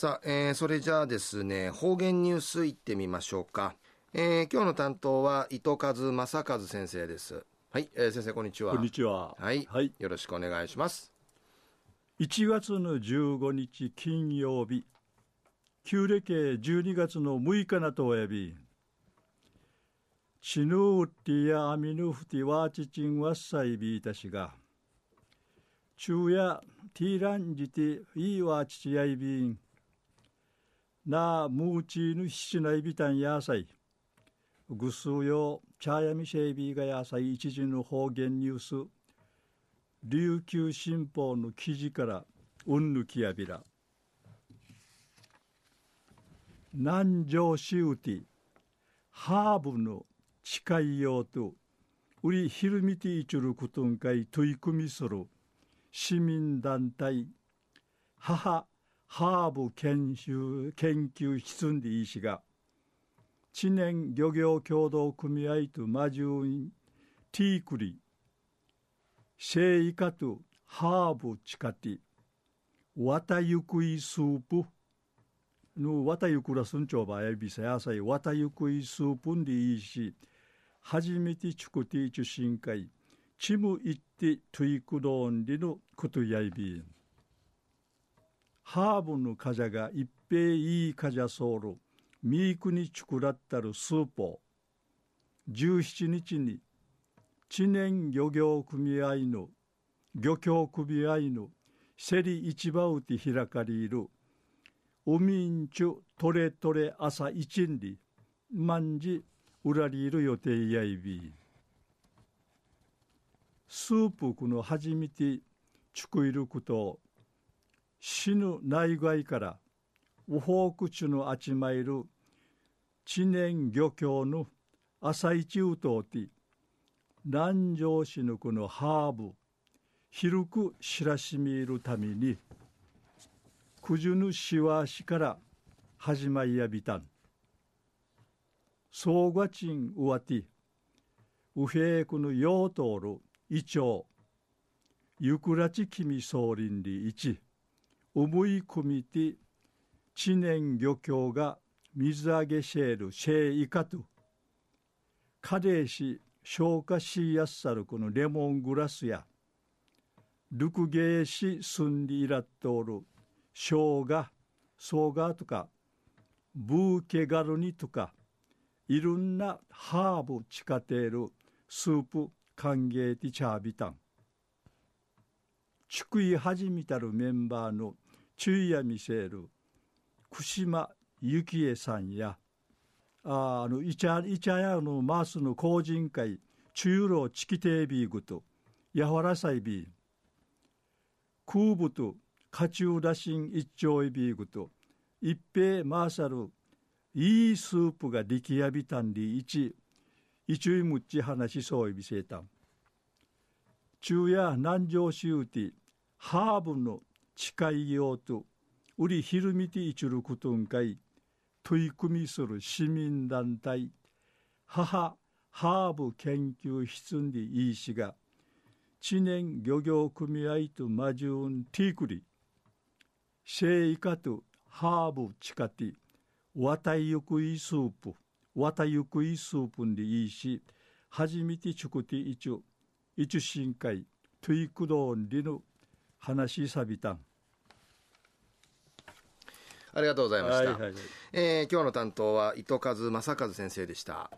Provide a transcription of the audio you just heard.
さあ、えー、それじゃあですね、方言ニュースいってみましょうか。えー、今日の担当は糸数正和先生です。はい、えー、先生こんにちは。こんにちは。はい、はい、よろしくお願いします。1月の15日金曜日、旧暦12月の6日なとおやび、チヌウッティやアミヌフティワーチチンワッサイビータシが、昼夜ティーランジティイーワーチチヤイビン、なムーチーヌヒシナイビタンヤーサイ、ぐすうよチャーヤミシェイビーがヤーサイ一時の方言ニュース、琉球新報の記事からうんぬきやびら。南城シウティ、ハーブの近いようと、売りひるみていちゅることんかい取り組みする市民団体、母ハーブ研修研究室んでいいしが、知念漁業協同組合と魔獣員ティークリ、シェイカとハーブチカティ、わたゆくいスープ、のわたゆくらすんちょばやびさやさい、わたゆくいスープんでいいし、初めてチクティチュ深海、チムイッティトゥイクドーンリのことやいびん。ハーブのカジャが一平いいカジャソウル、ミークにチュクラッタルスーポー。17日に、知念漁業組合の、漁協組合の、セリ市場うて開かれる、海んちゅトレトレ朝一んり、万事うらりいる予定やいび。スープくの初めてチュクいること、死ぬ内外からウホークチュのあちまいる知念漁協の朝一うとうて南城市のこのハーブ広く知らしみるためにくじゅぬしわしから始まりやびたん。総合賃うわてうへいくのようとおるイチョウゆくらちきみ総林里一。思い込みて知念漁協が水揚げシェールシェイカとカレーし消化しやすさるこのレモングラスやルクゲーシスンリイラットール生姜ソウガとかブーケガルニとかいろんなハーブ地下てるスープ歓迎ティチャービタン。ちくい始めたるメンバーの注意や見せる串間幸恵さんやああのイチャイチャヤのマースの公人会中老チキテービーグとやわらさいビー空部とカチュウラシン一丁イビーグと一平マーサルいいスープが力やびたんり一一位むっち話そういびせた。ん中夜南城シューティハーブの近いようと売りひるみていちることんかい取り組みする市民団体母ハーブ研究室にいいしが知念漁業組合とマジュンティークリシェイカとハーブチカティわたゆくいスープわたゆくいスープにいいし初めてチュクティイチュイチュ深海トゥイクドーンリの話さびたん。ありがとうございました、はいはいはい、えー、今日の担当は糸数正和先生でした